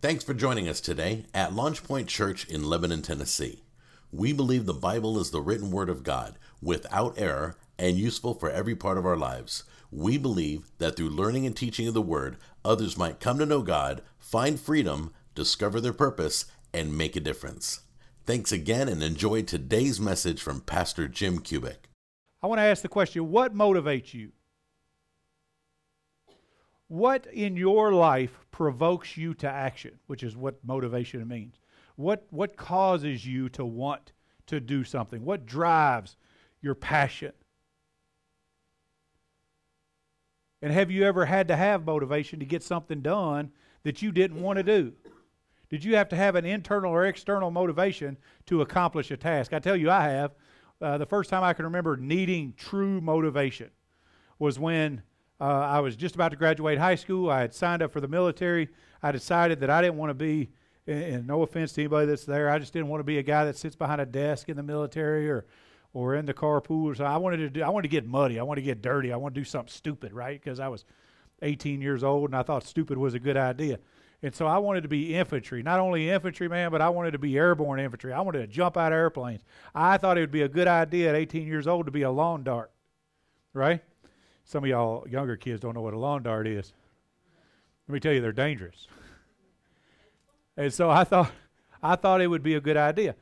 Thanks for joining us today at LaunchPoint Church in Lebanon, Tennessee. We believe the Bible is the written word of God, without error, and useful for every part of our lives. We believe that through learning and teaching of the word, others might come to know God, find freedom, discover their purpose, and make a difference. Thanks again and enjoy today's message from Pastor Jim Cubic. I want to ask the question what motivates you? What in your life provokes you to action, which is what motivation means? What, what causes you to want to do something? What drives your passion? And have you ever had to have motivation to get something done that you didn't want to do? Did you have to have an internal or external motivation to accomplish a task? I tell you, I have. Uh, the first time I can remember needing true motivation was when uh, I was just about to graduate high school. I had signed up for the military. I decided that I didn't want to be, and, no offense to anybody that's there, I just didn't want to be a guy that sits behind a desk in the military or or in the carpool. So I wanted to do, I wanted to get muddy. I wanted to get dirty. I wanted to do something stupid, right? Because I was 18 years old and I thought stupid was a good idea. And so I wanted to be infantry, not only infantry man, but I wanted to be airborne infantry. I wanted to jump out of airplanes. I thought it would be a good idea at 18 years old to be a lawn dart, right? Some of y'all younger kids don't know what a lawn dart is. Let me tell you, they're dangerous. and so I thought, I thought it would be a good idea.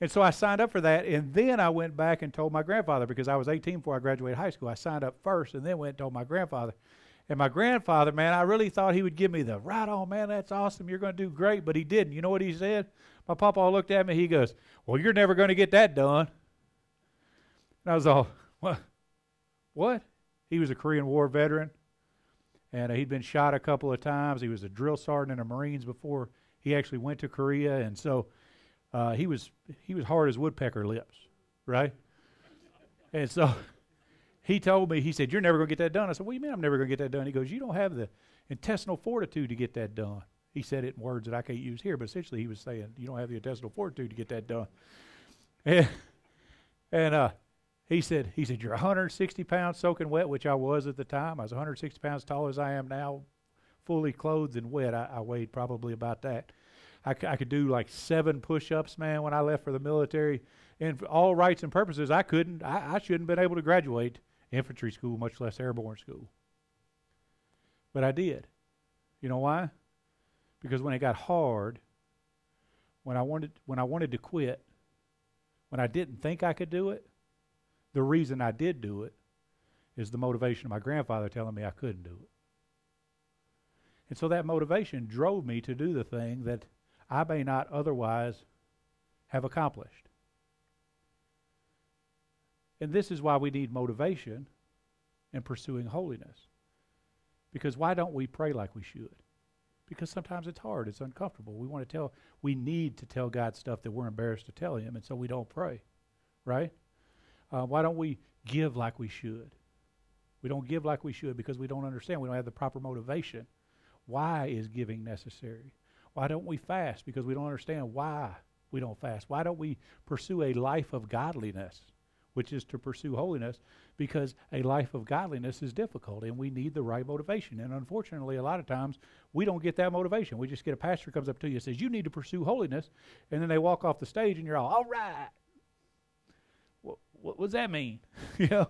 And so I signed up for that, and then I went back and told my grandfather because I was 18 before I graduated high school. I signed up first, and then went and told my grandfather. And my grandfather, man, I really thought he would give me the right on, man, that's awesome. You're going to do great. But he didn't. You know what he said? My papa looked at me. He goes, Well, you're never going to get that done. And I was all, What? What? He was a Korean War veteran. And uh, he'd been shot a couple of times. He was a drill sergeant in the Marines before he actually went to Korea. And so uh, he was he was hard as woodpecker lips, right? and so he told me, he said, You're never going to get that done. I said, What do you mean I'm never going to get that done? He goes, You don't have the intestinal fortitude to get that done. He said it in words that I can't use here, but essentially he was saying, You don't have the intestinal fortitude to get that done. And, and uh, he said, he said, You're 160 pounds soaking wet, which I was at the time. I was 160 pounds tall as I am now, fully clothed and wet. I, I weighed probably about that. I, c- I could do like seven push-ups, man, when I left for the military. And for all rights and purposes, I couldn't. I, I shouldn't have been able to graduate infantry school, much less airborne school. But I did. You know why? Because when it got hard, when I wanted when I wanted to quit, when I didn't think I could do it, the reason I did do it is the motivation of my grandfather telling me I couldn't do it. And so that motivation drove me to do the thing that I may not otherwise have accomplished. And this is why we need motivation in pursuing holiness. Because why don't we pray like we should? Because sometimes it's hard, it's uncomfortable. We want to tell, we need to tell God stuff that we're embarrassed to tell Him, and so we don't pray, right? Uh, why don't we give like we should? We don't give like we should because we don't understand. We don't have the proper motivation. Why is giving necessary? Why don't we fast? Because we don't understand why we don't fast. Why don't we pursue a life of godliness, which is to pursue holiness? Because a life of godliness is difficult and we need the right motivation. And unfortunately, a lot of times we don't get that motivation. We just get a pastor comes up to you and says, You need to pursue holiness. And then they walk off the stage and you're all, All right. What, does that mean? you know?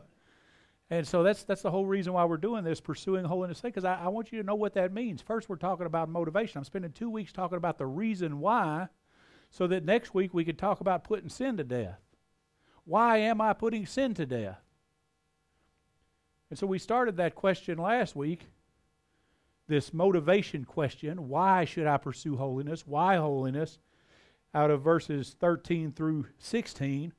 And so that's that's the whole reason why we're doing this, pursuing holiness because I, I want you to know what that means. First, we're talking about motivation. I'm spending two weeks talking about the reason why, so that next week we could talk about putting sin to death. Why am I putting sin to death? And so we started that question last week, this motivation question. Why should I pursue holiness? Why holiness? Out of verses 13 through 16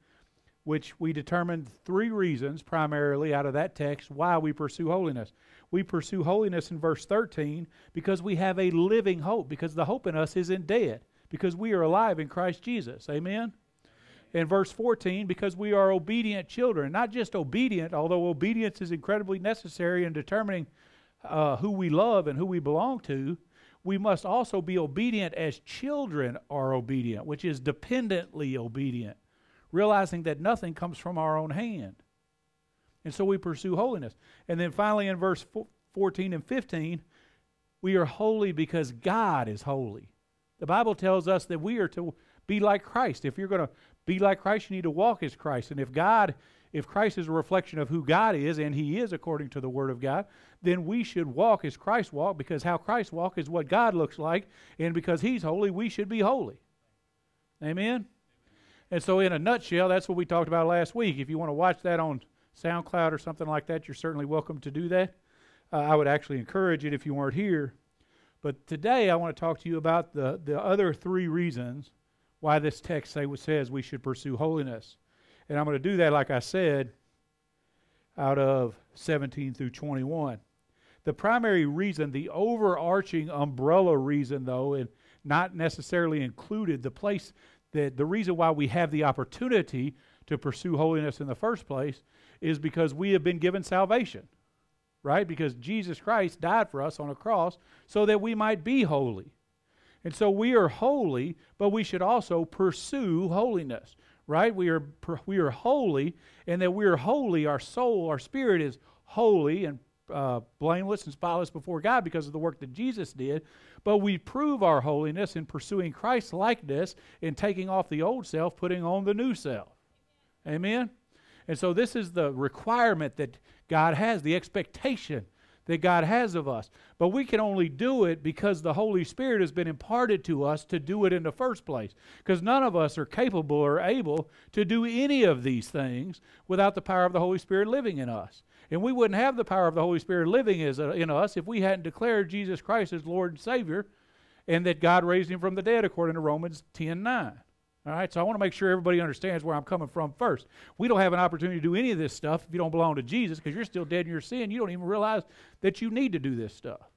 which we determined three reasons primarily out of that text why we pursue holiness. We pursue holiness in verse 13 because we have a living hope, because the hope in us isn't dead, because we are alive in Christ Jesus. Amen? In verse 14, because we are obedient children. Not just obedient, although obedience is incredibly necessary in determining uh, who we love and who we belong to, we must also be obedient as children are obedient, which is dependently obedient realizing that nothing comes from our own hand. And so we pursue holiness. And then finally, in verse 14 and 15, we are holy because God is holy. The Bible tells us that we are to be like Christ. If you're going to be like Christ, you need to walk as Christ. And if God, if Christ is a reflection of who God is, and He is according to the Word of God, then we should walk as Christ walked, because how Christ walked is what God looks like, and because He's holy, we should be holy. Amen. And so, in a nutshell, that's what we talked about last week. If you want to watch that on SoundCloud or something like that, you're certainly welcome to do that. Uh, I would actually encourage it if you weren't here. But today, I want to talk to you about the, the other three reasons why this text say, says we should pursue holiness. And I'm going to do that, like I said, out of 17 through 21. The primary reason, the overarching umbrella reason, though, and not necessarily included, the place that the reason why we have the opportunity to pursue holiness in the first place is because we have been given salvation, right? Because Jesus Christ died for us on a cross so that we might be holy. And so we are holy, but we should also pursue holiness, right? We are we are holy, and that we are holy. Our soul, our spirit is holy and uh, blameless and spotless before God because of the work that Jesus did. But we prove our holiness in pursuing Christ's likeness, in taking off the old self, putting on the new self. Amen. And so this is the requirement that God has, the expectation that God has of us. But we can only do it because the Holy Spirit has been imparted to us to do it in the first place. Because none of us are capable or able to do any of these things without the power of the Holy Spirit living in us. And we wouldn't have the power of the Holy Spirit living uh, in us if we hadn't declared Jesus Christ as Lord and Savior and that God raised him from the dead according to Romans 10 9. All right, so I want to make sure everybody understands where I'm coming from first. We don't have an opportunity to do any of this stuff if you don't belong to Jesus because you're still dead in your sin. You don't even realize that you need to do this stuff.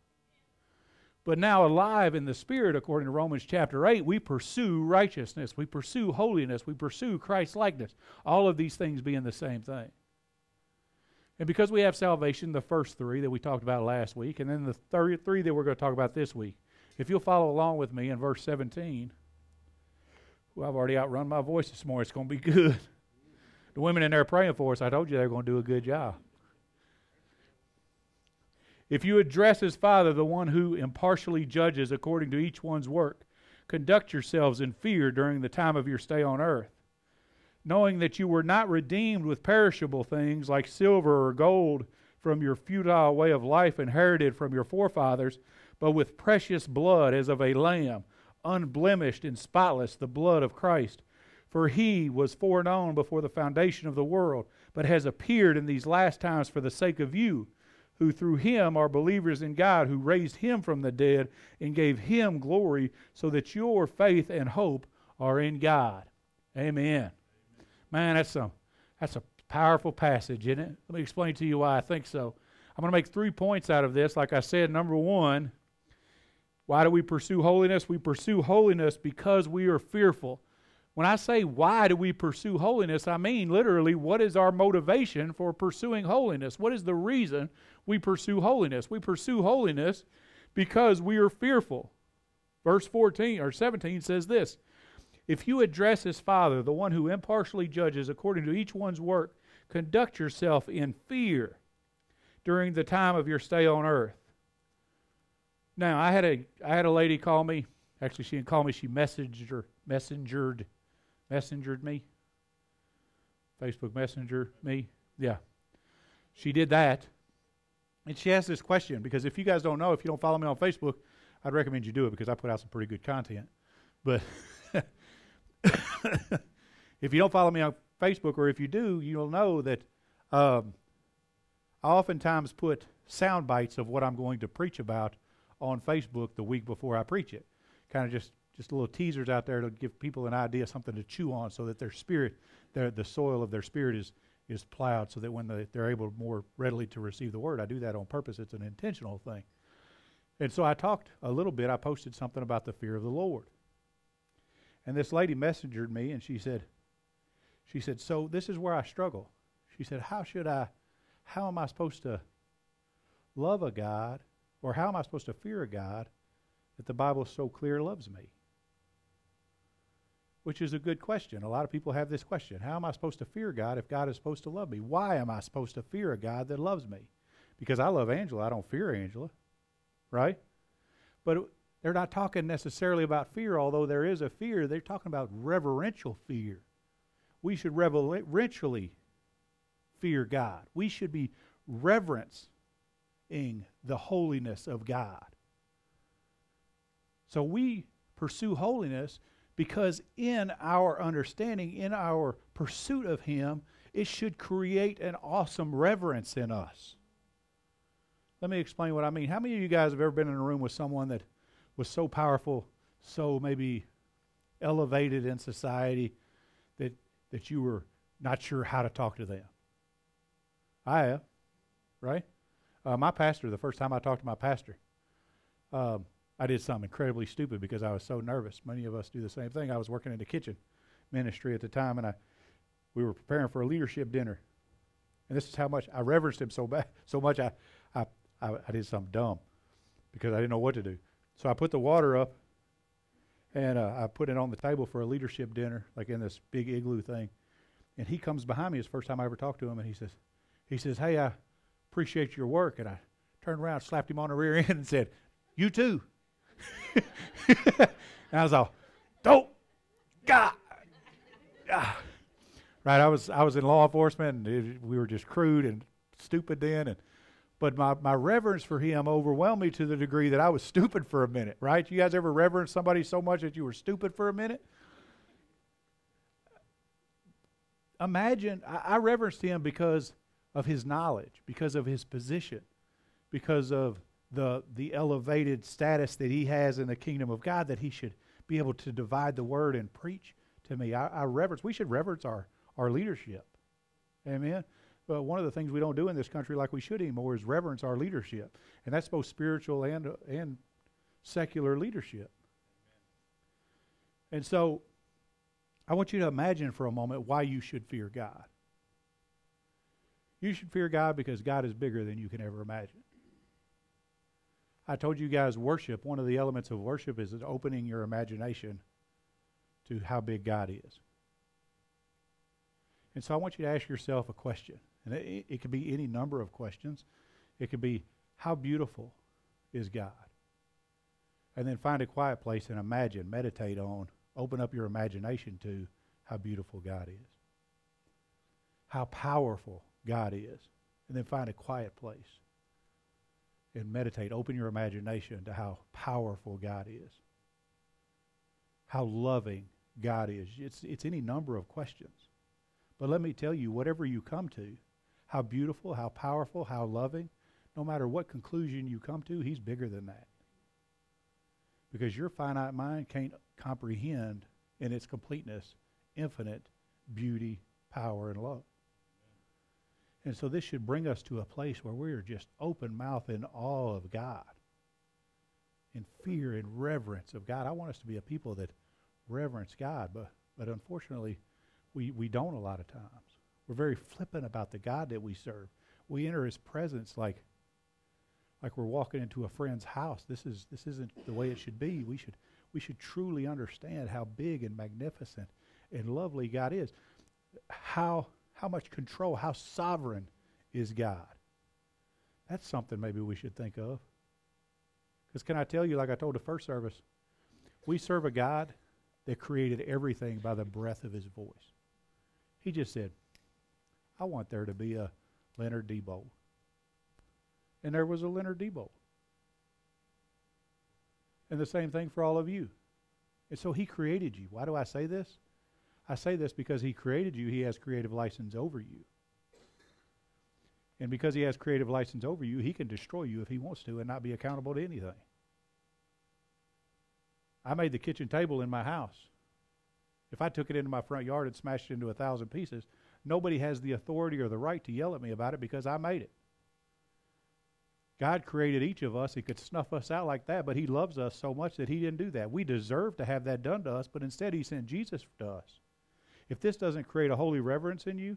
But now, alive in the Spirit, according to Romans chapter 8, we pursue righteousness, we pursue holiness, we pursue Christ likeness. All of these things being the same thing. And because we have salvation, the first three that we talked about last week, and then the third three that we're going to talk about this week, if you'll follow along with me in verse 17. Well, I've already outrun my voice this morning. It's going to be good. The women in there praying for us, I told you they're going to do a good job. If you address as Father, the one who impartially judges according to each one's work, conduct yourselves in fear during the time of your stay on earth, knowing that you were not redeemed with perishable things like silver or gold from your futile way of life inherited from your forefathers, but with precious blood as of a lamb unblemished and spotless, the blood of Christ. For he was foreknown before the foundation of the world, but has appeared in these last times for the sake of you, who through him are believers in God, who raised him from the dead and gave him glory, so that your faith and hope are in God. Amen. Man, that's a, that's a powerful passage, isn't it? Let me explain to you why I think so. I'm going to make three points out of this. Like I said, number one, why do we pursue holiness? We pursue holiness because we are fearful. When I say why do we pursue holiness, I mean literally what is our motivation for pursuing holiness? What is the reason we pursue holiness? We pursue holiness because we are fearful. Verse 14 or 17 says this If you address his Father, the one who impartially judges according to each one's work, conduct yourself in fear during the time of your stay on earth. Now I had a I had a lady call me. Actually, she didn't call me. She messaged or messengered, messengered me. Facebook Messenger me. Yeah, she did that, and she asked this question because if you guys don't know, if you don't follow me on Facebook, I'd recommend you do it because I put out some pretty good content. But if you don't follow me on Facebook, or if you do, you'll know that um, I oftentimes put sound bites of what I'm going to preach about on Facebook the week before I preach it. Kind of just just little teasers out there to give people an idea, something to chew on, so that their spirit, their the soil of their spirit is is plowed, so that when they, they're able more readily to receive the word. I do that on purpose. It's an intentional thing. And so I talked a little bit. I posted something about the fear of the Lord. And this lady messengered me, and she said, she said, so this is where I struggle. She said, how should I, how am I supposed to love a God or how am I supposed to fear a God that the Bible so clear loves me? Which is a good question. A lot of people have this question How am I supposed to fear God if God is supposed to love me? Why am I supposed to fear a God that loves me? Because I love Angela, I don't fear Angela, right? But They're not talking necessarily about fear, although there is a fear. They're talking about reverential fear. We should reverentially fear God. We should be reverencing the holiness of God. So we pursue holiness because in our understanding, in our pursuit of Him, it should create an awesome reverence in us. Let me explain what I mean. How many of you guys have ever been in a room with someone that was so powerful, so maybe elevated in society that that you were not sure how to talk to them? I have, right? Uh, my pastor, the first time I talked to my pastor, um, I did something incredibly stupid because I was so nervous. Many of us do the same thing. I was working in the kitchen ministry at the time, and I we were preparing for a leadership dinner, and this is how much I reverenced him so bad, so much I, I, I, I did something dumb because I didn't know what to do. So I put the water up, and uh, I put it on the table for a leadership dinner, like in this big igloo thing. And he comes behind me. It's the first time I ever talked to him, and he says, he says, "Hey, I appreciate your work." And I turned around, slapped him on the rear end, and said, "You too." and I was all, "Don't, God." Ah. Right, I was I was in law enforcement, and it, we were just crude and stupid then, and but my, my reverence for him overwhelmed me to the degree that I was stupid for a minute, right? You guys ever reverence somebody so much that you were stupid for a minute? Imagine, I, I reverenced him because of his knowledge, because of his position, because of the, the elevated status that he has in the kingdom of God, that he should be able to divide the word and preach to me. I, I reverence, we should reverence our, our leadership. Amen. But one of the things we don't do in this country like we should anymore is reverence our leadership. And that's both spiritual and, and secular leadership. And so I want you to imagine for a moment why you should fear God. You should fear God because God is bigger than you can ever imagine. I told you guys worship, one of the elements of worship is opening your imagination to how big God is. And so I want you to ask yourself a question. And it, it could be any number of questions. It could be, how beautiful is God? And then find a quiet place and imagine, meditate on, open up your imagination to how beautiful God is. How powerful God is. And then find a quiet place and meditate. Open your imagination to how powerful God is. How loving God is. It's, it's any number of questions. But let me tell you, whatever you come to, how beautiful, how powerful, how loving, no matter what conclusion you come to, he's bigger than that. Because your finite mind can't comprehend in its completeness infinite beauty, power, and love. And so this should bring us to a place where we are just open mouth in awe of God, in fear and reverence of God. I want us to be a people that reverence God, but, but unfortunately, we, we don't a lot of times. We're very flippant about the God that we serve. We enter his presence like like we're walking into a friend's house. This is this isn't the way it should be. We should we should truly understand how big and magnificent and lovely God is. How how much control, how sovereign is God? That's something maybe we should think of. Because can I tell you, like I told the first service, we serve a God that created everything by the breath of his voice. He just said, I want there to be a Leonard Debo. And there was a Leonard Debo. And the same thing for all of you. And so he created you. Why do I say this? I say this because he created you, he has creative license over you. And because he has creative license over you, he can destroy you if he wants to and not be accountable to anything. I made the kitchen table in my house. If I took it into my front yard and smashed it into a thousand pieces, nobody has the authority or the right to yell at me about it because I made it. God created each of us. He could snuff us out like that, but He loves us so much that He didn't do that. We deserve to have that done to us, but instead He sent Jesus to us. If this doesn't create a holy reverence in you,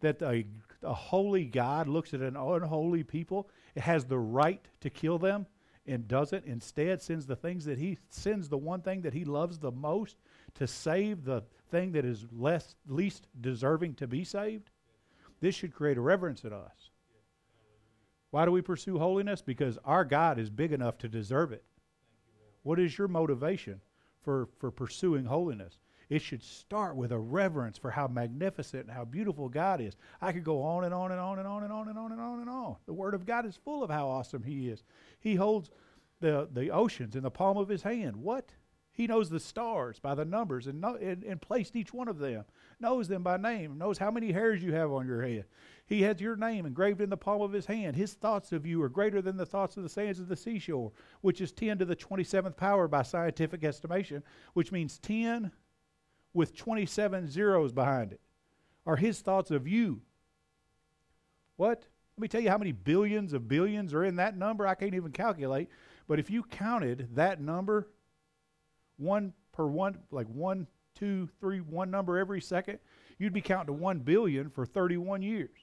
that a, a holy God looks at an unholy people, it has the right to kill them and doesn't. Instead, sends the things that He sends the one thing that He loves the most to save the thing that is less least deserving to be saved, this should create a reverence in us. Why do we pursue holiness? Because our God is big enough to deserve it. What is your motivation for, for pursuing holiness? It should start with a reverence for how magnificent and how beautiful God is. I could go on and on and on and on and on and on and on and on. The Word of God is full of how awesome He is. He holds the, the oceans in the palm of His hand. What? He knows the stars by the numbers and, know, and, and placed each one of them, knows them by name, knows how many hairs you have on your head. He has your name engraved in the palm of his hand. His thoughts of you are greater than the thoughts of the sands of the seashore, which is 10 to the 27th power by scientific estimation, which means 10 with 27 zeros behind it, are his thoughts of you. What? Let me tell you how many billions of billions are in that number. I can't even calculate. But if you counted that number, one per one, like one, two, three, one number every second, you'd be counting to one billion for 31 years.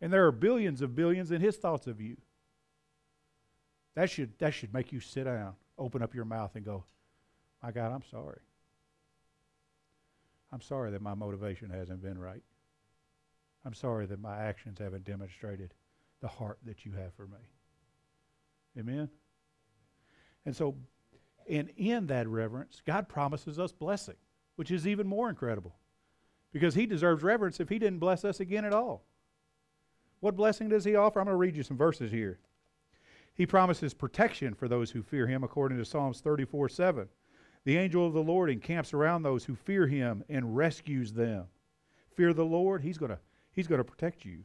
And there are billions of billions in his thoughts of you. That should, that should make you sit down, open up your mouth, and go, My God, I'm sorry. I'm sorry that my motivation hasn't been right. I'm sorry that my actions haven't demonstrated the heart that you have for me. Amen? And so and in that reverence, God promises us blessing, which is even more incredible. Because he deserves reverence if he didn't bless us again at all. What blessing does he offer? I'm going to read you some verses here. He promises protection for those who fear him, according to Psalms 34 7. The angel of the Lord encamps around those who fear him and rescues them. Fear the Lord, he's going to, he's going to protect you.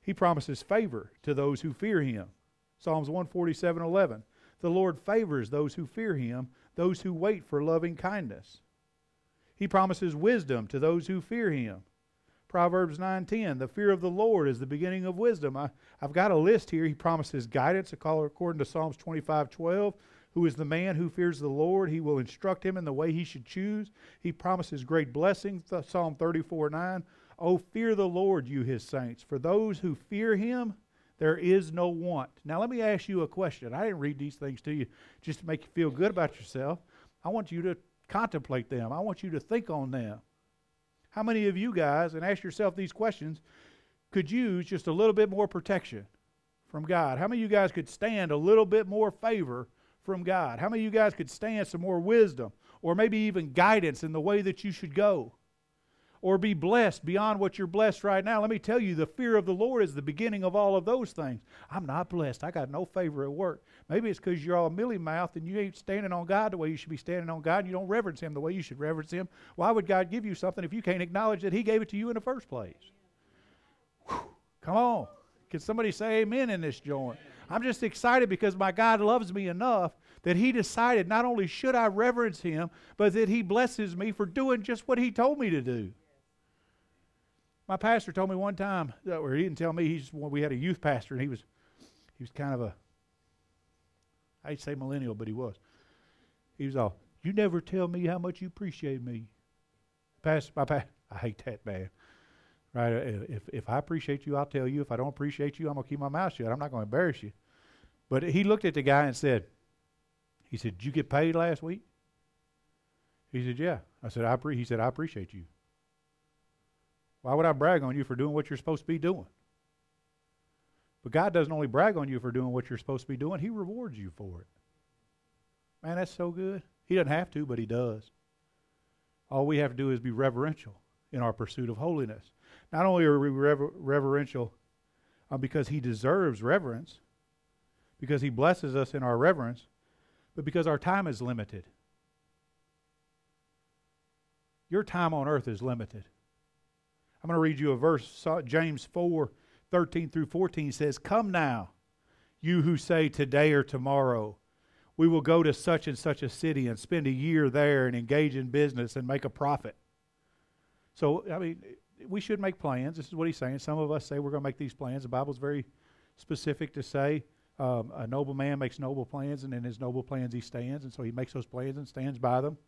He promises favor to those who fear him. Psalms 147 11. The Lord favors those who fear him, those who wait for loving kindness. He promises wisdom to those who fear him. Proverbs 9:10, the fear of the Lord is the beginning of wisdom. I, have got a list here. He promises guidance according to Psalms 25:12. Who is the man who fears the Lord? He will instruct him in the way he should choose. He promises great blessings. Psalm 34:9. Oh, fear the Lord, you his saints, for those who fear him there is no want. Now, let me ask you a question. I didn't read these things to you just to make you feel good about yourself. I want you to contemplate them, I want you to think on them. How many of you guys, and ask yourself these questions, could use just a little bit more protection from God? How many of you guys could stand a little bit more favor from God? How many of you guys could stand some more wisdom or maybe even guidance in the way that you should go? Or be blessed beyond what you're blessed right now. Let me tell you, the fear of the Lord is the beginning of all of those things. I'm not blessed. I got no favor at work. Maybe it's because you're all mealy mouthed and you ain't standing on God the way you should be standing on God and you don't reverence Him the way you should reverence Him. Why would God give you something if you can't acknowledge that He gave it to you in the first place? Whew. Come on. Can somebody say amen in this joint? I'm just excited because my God loves me enough that He decided not only should I reverence Him, but that He blesses me for doing just what He told me to do. My pastor told me one time, or he didn't tell me. He's we had a youth pastor, and he was he was kind of a I'd say millennial, but he was. He was all, "You never tell me how much you appreciate me." Pastor, my pastor, I hate that man. Right? Uh, if if I appreciate you, I'll tell you. If I don't appreciate you, I'm gonna keep my mouth shut. I'm not gonna embarrass you. But he looked at the guy and said, "He said, did you get paid last week?" He said, "Yeah." I said, "I." Pre-, he said, "I appreciate you." Why would I brag on you for doing what you're supposed to be doing? But God doesn't only brag on you for doing what you're supposed to be doing, He rewards you for it. Man, that's so good. He doesn't have to, but He does. All we have to do is be reverential in our pursuit of holiness. Not only are we rever- reverential uh, because He deserves reverence, because He blesses us in our reverence, but because our time is limited. Your time on earth is limited. I'm going to read you a verse. James 4 13 through 14 says, Come now, you who say today or tomorrow, we will go to such and such a city and spend a year there and engage in business and make a profit. So, I mean, we should make plans. This is what he's saying. Some of us say we're going to make these plans. The Bible's very specific to say um, a noble man makes noble plans, and in his noble plans he stands. And so he makes those plans and stands by them.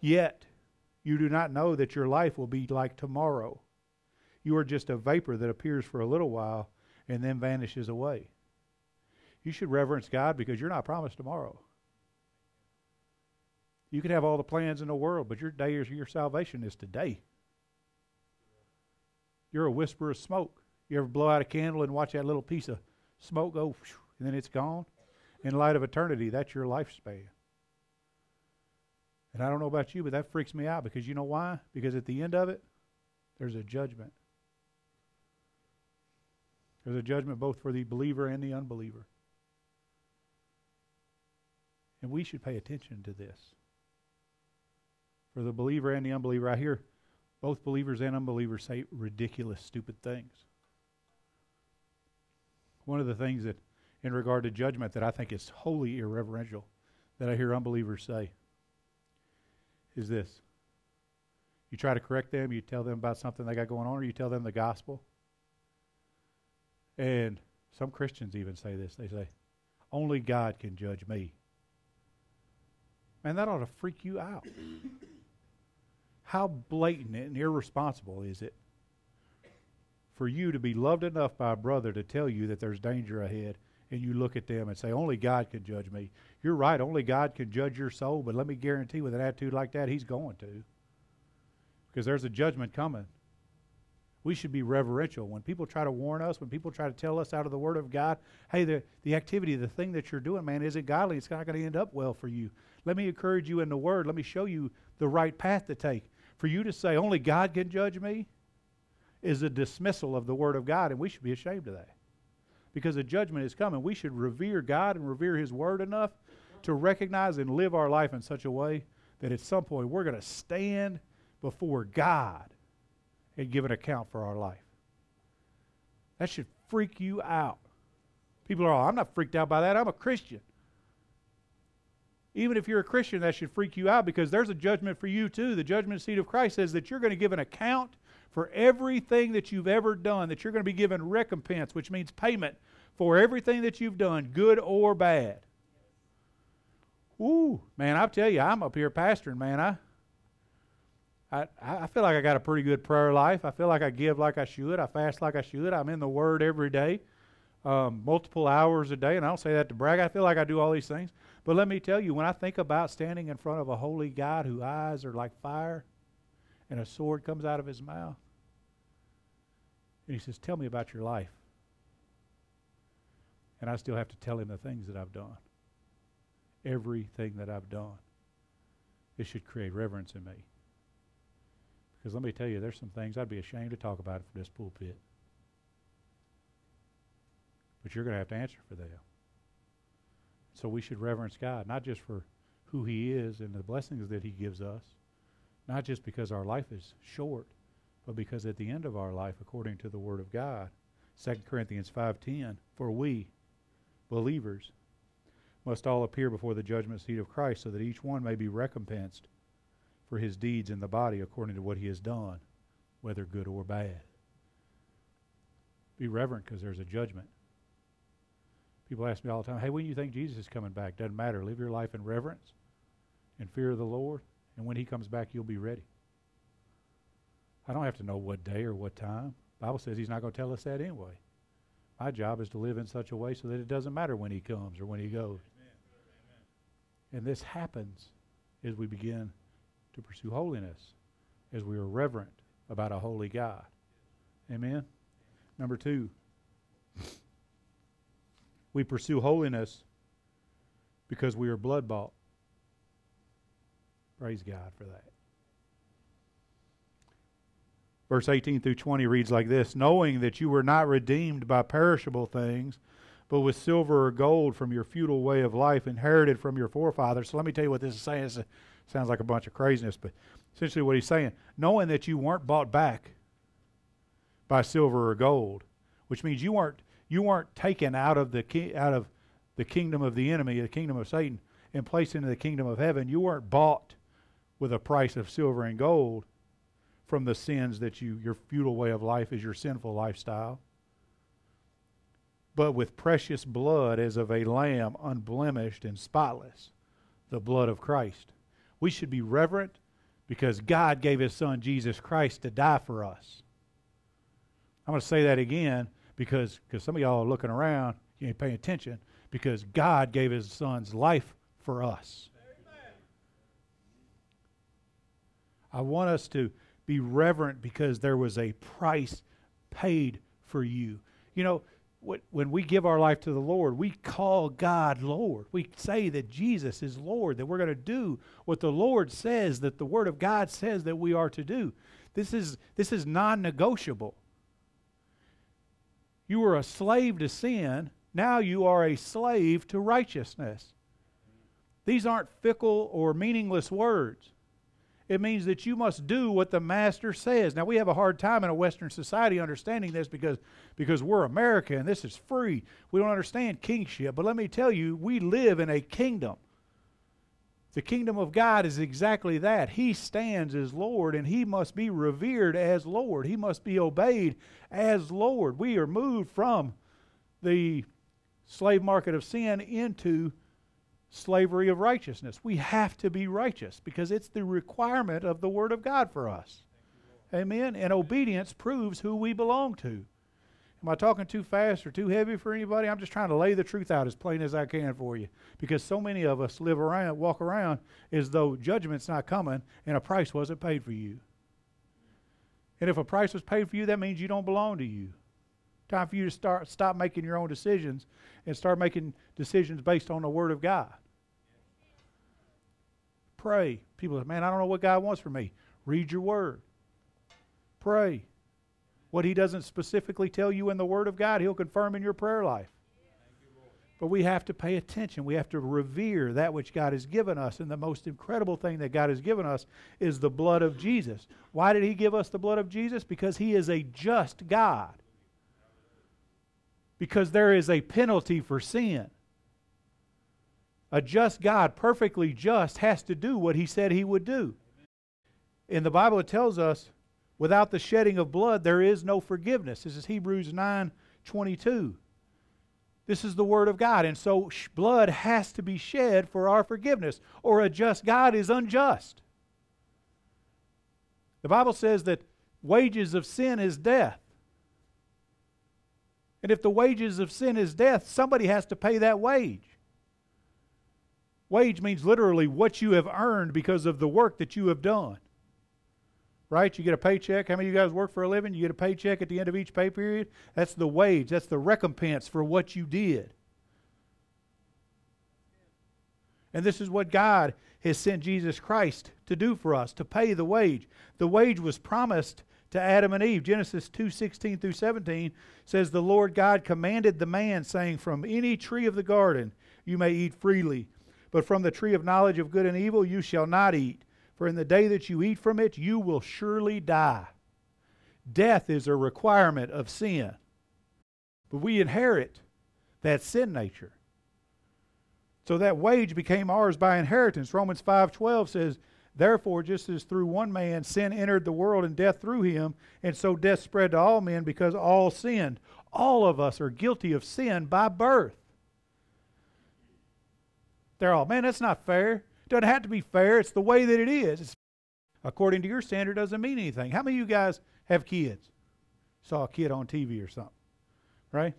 Yet, you do not know that your life will be like tomorrow. You are just a vapor that appears for a little while and then vanishes away. You should reverence God because you're not promised tomorrow. You can have all the plans in the world, but your day is your salvation is today. You're a whisper of smoke. You ever blow out a candle and watch that little piece of smoke go, and then it's gone? in light of eternity, that's your lifespan. And I don't know about you, but that freaks me out because you know why? Because at the end of it, there's a judgment. There's a judgment both for the believer and the unbeliever. And we should pay attention to this. For the believer and the unbeliever, I hear both believers and unbelievers say ridiculous, stupid things. One of the things that, in regard to judgment, that I think is wholly irreverential, that I hear unbelievers say, is this. You try to correct them, you tell them about something they got going on, or you tell them the gospel. And some Christians even say this. They say, only God can judge me. Man, that ought to freak you out. How blatant and irresponsible is it for you to be loved enough by a brother to tell you that there's danger ahead and you look at them and say, Only God can judge me. You're right, only God can judge your soul, but let me guarantee with an attitude like that, He's going to. Because there's a judgment coming. We should be reverential. When people try to warn us, when people try to tell us out of the Word of God, hey, the, the activity, the thing that you're doing, man, isn't godly. It's not going to end up well for you. Let me encourage you in the Word. Let me show you the right path to take. For you to say, only God can judge me, is a dismissal of the Word of God, and we should be ashamed of that because a judgment is coming. We should revere God and revere His Word enough to recognize and live our life in such a way that at some point we're going to stand before God and give an account for our life. That should freak you out. People are, all, I'm not freaked out by that. I'm a Christian. Even if you're a Christian, that should freak you out because there's a judgment for you too. The judgment seat of Christ says that you're going to give an account for everything that you've ever done, that you're going to be given recompense, which means payment for everything that you've done, good or bad. Ooh, man, I'll tell you, I'm up here pastoring, man. I, I, I feel like I got a pretty good prayer life. I feel like I give like I should. I fast like I should. I'm in the Word every day, um, multiple hours a day. And I don't say that to brag. I feel like I do all these things. But let me tell you, when I think about standing in front of a holy God whose eyes are like fire, and a sword comes out of his mouth. And he says, Tell me about your life. And I still have to tell him the things that I've done. Everything that I've done. It should create reverence in me. Because let me tell you, there's some things I'd be ashamed to talk about from this pulpit. But you're going to have to answer for them. So we should reverence God, not just for who He is and the blessings that He gives us, not just because our life is short, but because at the end of our life, according to the Word of God, 2 Corinthians 5.10, for we, believers, must all appear before the judgment seat of Christ so that each one may be recompensed for his deeds in the body according to what he has done, whether good or bad. Be reverent because there's a judgment. People ask me all the time, hey, when do you think Jesus is coming back? Doesn't matter. Live your life in reverence and fear of the Lord and when he comes back, you'll be ready. I don't have to know what day or what time. The Bible says he's not going to tell us that anyway. My job is to live in such a way so that it doesn't matter when he comes or when he goes. Amen. And this happens as we begin to pursue holiness, as we are reverent about a holy God. Amen. Number two, we pursue holiness because we are blood bought. Praise God for that. Verse 18 through 20 reads like this Knowing that you were not redeemed by perishable things, but with silver or gold from your feudal way of life inherited from your forefathers. So let me tell you what this is saying. It sounds like a bunch of craziness, but essentially what he's saying knowing that you weren't bought back by silver or gold, which means you weren't you weren't taken out of the ki- out of the kingdom of the enemy, the kingdom of Satan, and placed into the kingdom of heaven. You weren't bought with a price of silver and gold from the sins that you your feudal way of life is your sinful lifestyle. But with precious blood as of a lamb unblemished and spotless the blood of Christ. We should be reverent because God gave his son Jesus Christ to die for us. I'm going to say that again because because some of y'all are looking around you ain't paying attention because God gave his son's life for us I want us to be reverent because there was a price paid for you. You know, when we give our life to the Lord, we call God Lord. We say that Jesus is Lord, that we're going to do what the Lord says, that the Word of God says that we are to do. This is, this is non negotiable. You were a slave to sin, now you are a slave to righteousness. These aren't fickle or meaningless words. It means that you must do what the master says. Now we have a hard time in a Western society understanding this because because we're America and this is free. We don't understand kingship. But let me tell you, we live in a kingdom. The kingdom of God is exactly that. He stands as Lord and he must be revered as Lord. He must be obeyed as Lord. We are moved from the slave market of sin into slavery of righteousness. We have to be righteous because it's the requirement of the Word of God for us. Amen. And obedience proves who we belong to. Am I talking too fast or too heavy for anybody? I'm just trying to lay the truth out as plain as I can for you. Because so many of us live around, walk around as though judgment's not coming and a price wasn't paid for you. And if a price was paid for you, that means you don't belong to you. Time for you to start stop making your own decisions and start making decisions based on the Word of God. Pray. People say, man, I don't know what God wants from me. Read your Word. Pray. What He doesn't specifically tell you in the Word of God, He'll confirm in your prayer life. But we have to pay attention. We have to revere that which God has given us. And the most incredible thing that God has given us is the blood of Jesus. Why did He give us the blood of Jesus? Because He is a just God because there is a penalty for sin. A just God, perfectly just, has to do what he said he would do. In the Bible, it tells us without the shedding of blood, there is no forgiveness. This is Hebrews 9 22. This is the Word of God. And so blood has to be shed for our forgiveness, or a just God is unjust. The Bible says that wages of sin is death. And if the wages of sin is death, somebody has to pay that wage. Wage means literally what you have earned because of the work that you have done. Right? You get a paycheck. How many of you guys work for a living? You get a paycheck at the end of each pay period. That's the wage, that's the recompense for what you did. And this is what God has sent Jesus Christ to do for us, to pay the wage. The wage was promised to Adam and Eve. Genesis 2 16 through 17 says, The Lord God commanded the man, saying, From any tree of the garden you may eat freely, but from the tree of knowledge of good and evil you shall not eat, for in the day that you eat from it you will surely die. Death is a requirement of sin. But we inherit that sin nature. So that wage became ours by inheritance. Romans 5:12 says, Therefore, just as through one man sin entered the world and death through him, and so death spread to all men because all sinned. All of us are guilty of sin by birth. They're all, man, that's not fair. It doesn't have to be fair. It's the way that it is. It's, according to your standard, doesn't mean anything. How many of you guys have kids? Saw a kid on TV or something, right?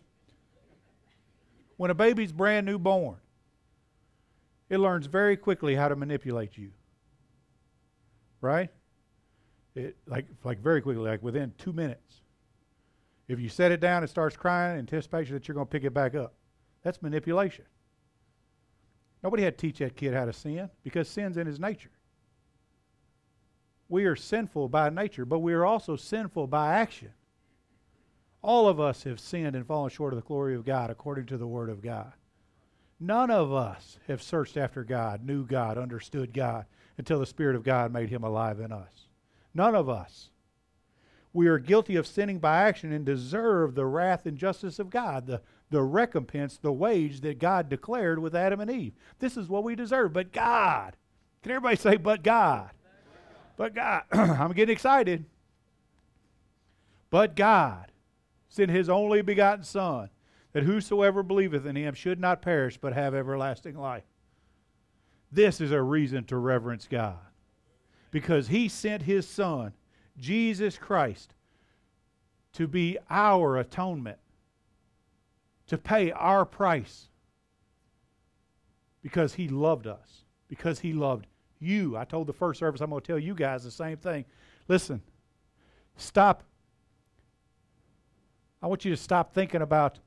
When a baby's brand new born, it learns very quickly how to manipulate you right? It like like very quickly, like within two minutes. If you set it down, it starts crying in anticipation that you're going to pick it back up. That's manipulation. Nobody had to teach that kid how to sin because sin's in his nature. We are sinful by nature, but we are also sinful by action. All of us have sinned and fallen short of the glory of God according to the Word of God. None of us have searched after God, knew God, understood God, until the Spirit of God made him alive in us. None of us. We are guilty of sinning by action and deserve the wrath and justice of God, the, the recompense, the wage that God declared with Adam and Eve. This is what we deserve. But God, can everybody say, but God? But God, I'm getting excited. But God sent his only begotten Son, that whosoever believeth in him should not perish, but have everlasting life. This is a reason to reverence God because He sent His Son, Jesus Christ, to be our atonement, to pay our price because He loved us, because He loved you. I told the first service, I'm going to tell you guys the same thing. Listen, stop. I want you to stop thinking about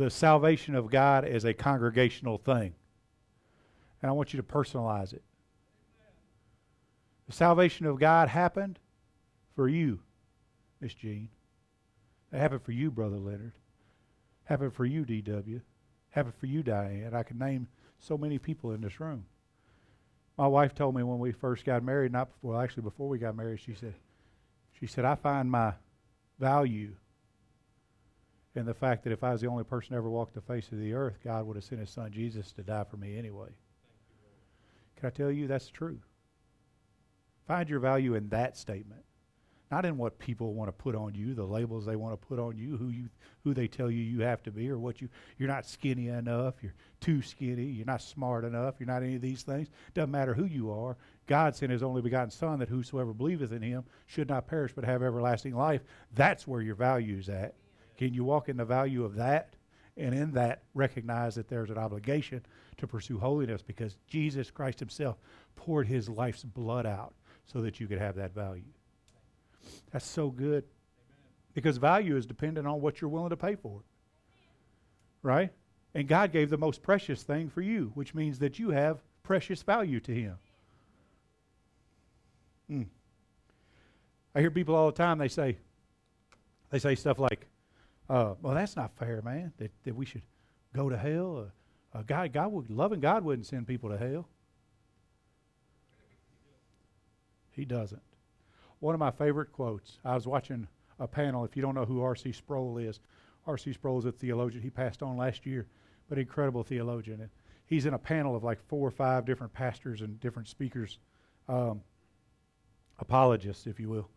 the salvation of God as a congregational thing. And I want you to personalize it. The salvation of God happened for you, Miss Jean. It happened for you, Brother Leonard. Happened for you, D.W. Happened for you, Diane. And I could name so many people in this room. My wife told me when we first got married, not before, actually before we got married, she said, she said, I find my value in the fact that if I was the only person ever walked the face of the earth, God would have sent his son Jesus to die for me anyway. Can I tell you that's true? Find your value in that statement not in what people want to put on you, the labels they want to put on you, who you who they tell you you have to be, or what you you're not skinny enough, you're too skinny, you're not smart enough, you're not any of these things. Doesn't matter who you are. God sent His only begotten Son that whosoever believeth in Him should not perish but have everlasting life. That's where your value is at. Can you walk in the value of that? And in that, recognize that there's an obligation to pursue holiness because Jesus Christ Himself poured His life's blood out so that you could have that value. That's so good. Because value is dependent on what you're willing to pay for. Right? And God gave the most precious thing for you, which means that you have precious value to Him. Mm. I hear people all the time, they say, they say stuff like, uh, well, that's not fair, man, that, that we should go to hell. Uh, uh, God, God would, loving God wouldn't send people to hell. He doesn't. One of my favorite quotes. I was watching a panel. If you don't know who R.C. Sproul is, R.C. Sproul is a theologian. He passed on last year, but incredible theologian. And he's in a panel of like four or five different pastors and different speakers, um, apologists, if you will.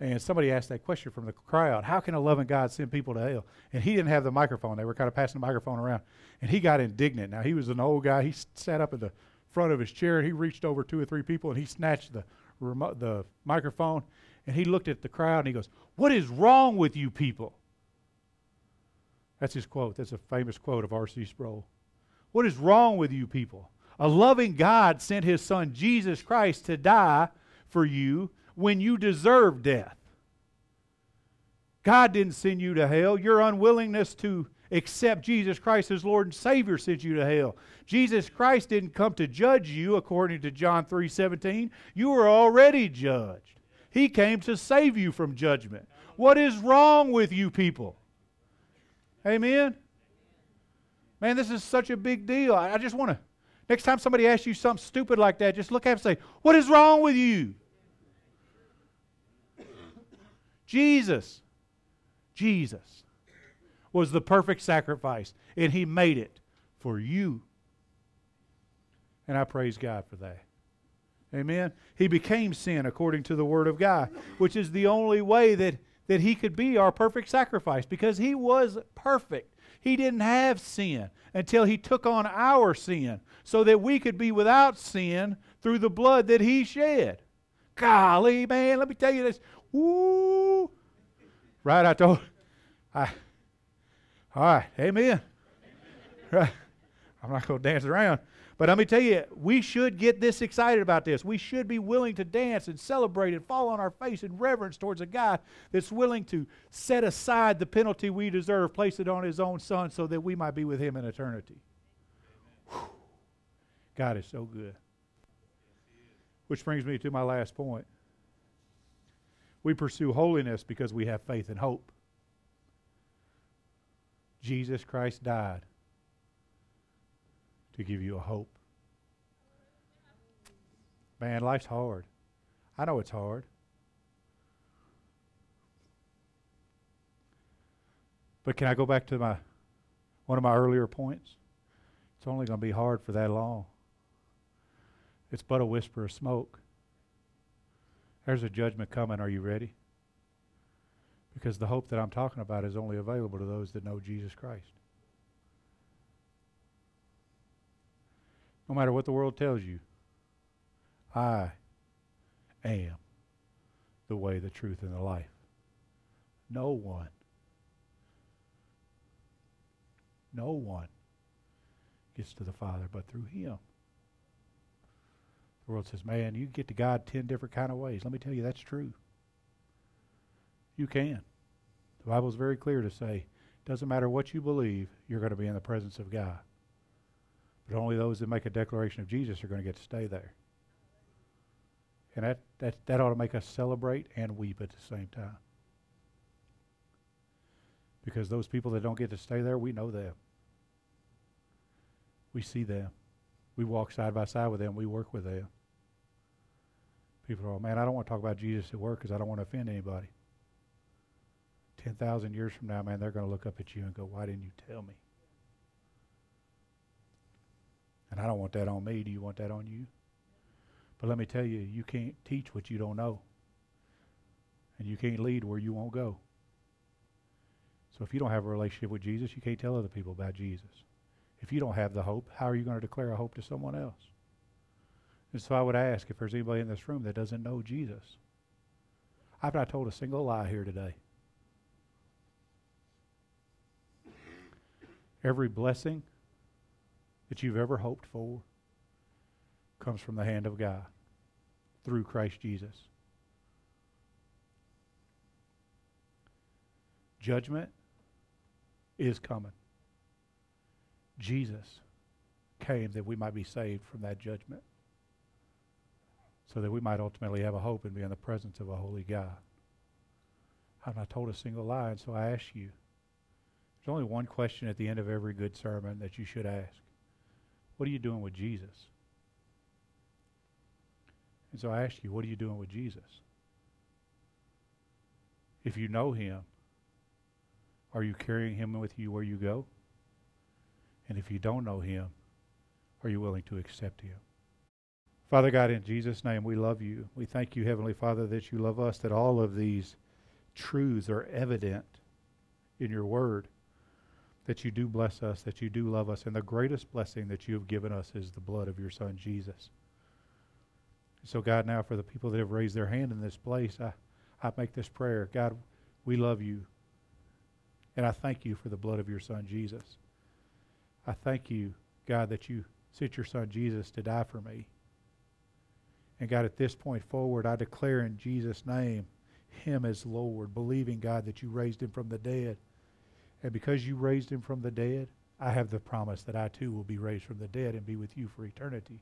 And somebody asked that question from the crowd How can a loving God send people to hell? And he didn't have the microphone. They were kind of passing the microphone around. And he got indignant. Now, he was an old guy. He sat up in the front of his chair he reached over two or three people and he snatched the the microphone, and he looked at the crowd and he goes, What is wrong with you people? That's his quote. That's a famous quote of R.C. Sproul. What is wrong with you people? A loving God sent his son Jesus Christ to die for you when you deserve death. God didn't send you to hell. Your unwillingness to accept Jesus Christ as Lord and Savior sent you to hell. Jesus Christ didn't come to judge you according to John 3:17. You were already judged. He came to save you from judgment. What is wrong with you people? Amen. Man, this is such a big deal. I, I just want to next time somebody asks you something stupid like that, just look at them and say, "What is wrong with you?" Jesus. Jesus was the perfect sacrifice, and He made it for you. And I praise God for that. Amen. He became sin according to the Word of God, which is the only way that, that He could be our perfect sacrifice because He was perfect. He didn't have sin until He took on our sin so that we could be without sin through the blood that He shed. Golly, man, let me tell you this. Woo! Right, I told I all right, amen. Right. I'm not going to dance around. But let me tell you, we should get this excited about this. We should be willing to dance and celebrate and fall on our face in reverence towards a God that's willing to set aside the penalty we deserve, place it on his own son so that we might be with him in eternity. God is so good. Which brings me to my last point. We pursue holiness because we have faith and hope. Jesus Christ died to give you a hope. Man, life's hard. I know it's hard. But can I go back to my one of my earlier points? It's only going to be hard for that long. It's but a whisper of smoke. There's a judgment coming. Are you ready? Because the hope that I'm talking about is only available to those that know Jesus Christ. No matter what the world tells you, I am the way, the truth, and the life. No one, no one gets to the Father but through Him. World says, man, you get to God ten different kind of ways. Let me tell you, that's true. You can. The Bible is very clear to say, Doesn't matter what you believe, you're going to be in the presence of God. But only those that make a declaration of Jesus are going to get to stay there. And that, that, that ought to make us celebrate and weep at the same time. Because those people that don't get to stay there, we know them. We see them. We walk side by side with them. We work with them. People are, man, I don't want to talk about Jesus at work because I don't want to offend anybody. 10,000 years from now, man, they're going to look up at you and go, why didn't you tell me? And I don't want that on me. Do you want that on you? But let me tell you, you can't teach what you don't know. And you can't lead where you won't go. So if you don't have a relationship with Jesus, you can't tell other people about Jesus. If you don't have the hope, how are you going to declare a hope to someone else? And so I would ask if there's anybody in this room that doesn't know Jesus. I've not told a single lie here today. Every blessing that you've ever hoped for comes from the hand of God through Christ Jesus. Judgment is coming. Jesus came that we might be saved from that judgment so that we might ultimately have a hope and be in the presence of a holy God. I've not told a single lie, and so I ask you. There's only one question at the end of every good sermon that you should ask. What are you doing with Jesus? And so I ask you, what are you doing with Jesus? If you know him, are you carrying him with you where you go? And if you don't know him, are you willing to accept him? Father God, in Jesus' name, we love you. We thank you, Heavenly Father, that you love us, that all of these truths are evident in your word, that you do bless us, that you do love us, and the greatest blessing that you have given us is the blood of your Son, Jesus. So, God, now for the people that have raised their hand in this place, I, I make this prayer. God, we love you. And I thank you for the blood of your Son, Jesus. I thank you, God, that you sent your Son, Jesus, to die for me. And God, at this point forward, I declare in Jesus' name him as Lord, believing, God, that you raised him from the dead. And because you raised him from the dead, I have the promise that I too will be raised from the dead and be with you for eternity.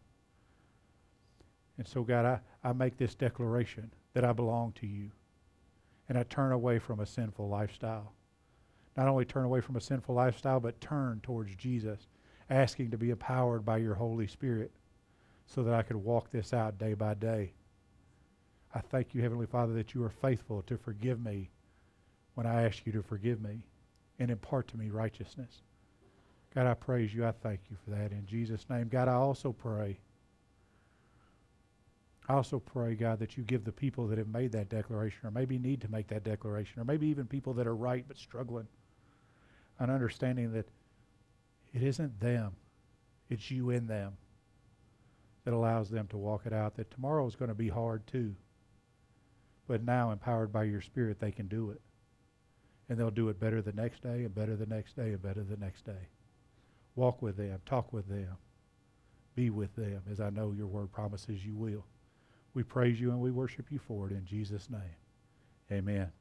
And so, God, I, I make this declaration that I belong to you. And I turn away from a sinful lifestyle not only turn away from a sinful lifestyle, but turn towards Jesus, asking to be empowered by your Holy Spirit so that I could walk this out day by day. I thank you, Heavenly Father, that you are faithful to forgive me when I ask you to forgive me and impart to me righteousness. God, I praise you. I thank you for that in Jesus' name. God, I also pray. I also pray, God, that you give the people that have made that declaration, or maybe need to make that declaration, or maybe even people that are right but struggling, an understanding that it isn't them, it's you in them that allows them to walk it out. That tomorrow is going to be hard too. But now, empowered by your Spirit, they can do it. And they'll do it better the next day, and better the next day, and better the next day. Walk with them, talk with them, be with them, as I know your word promises you will. We praise you and we worship you for it in Jesus' name. Amen.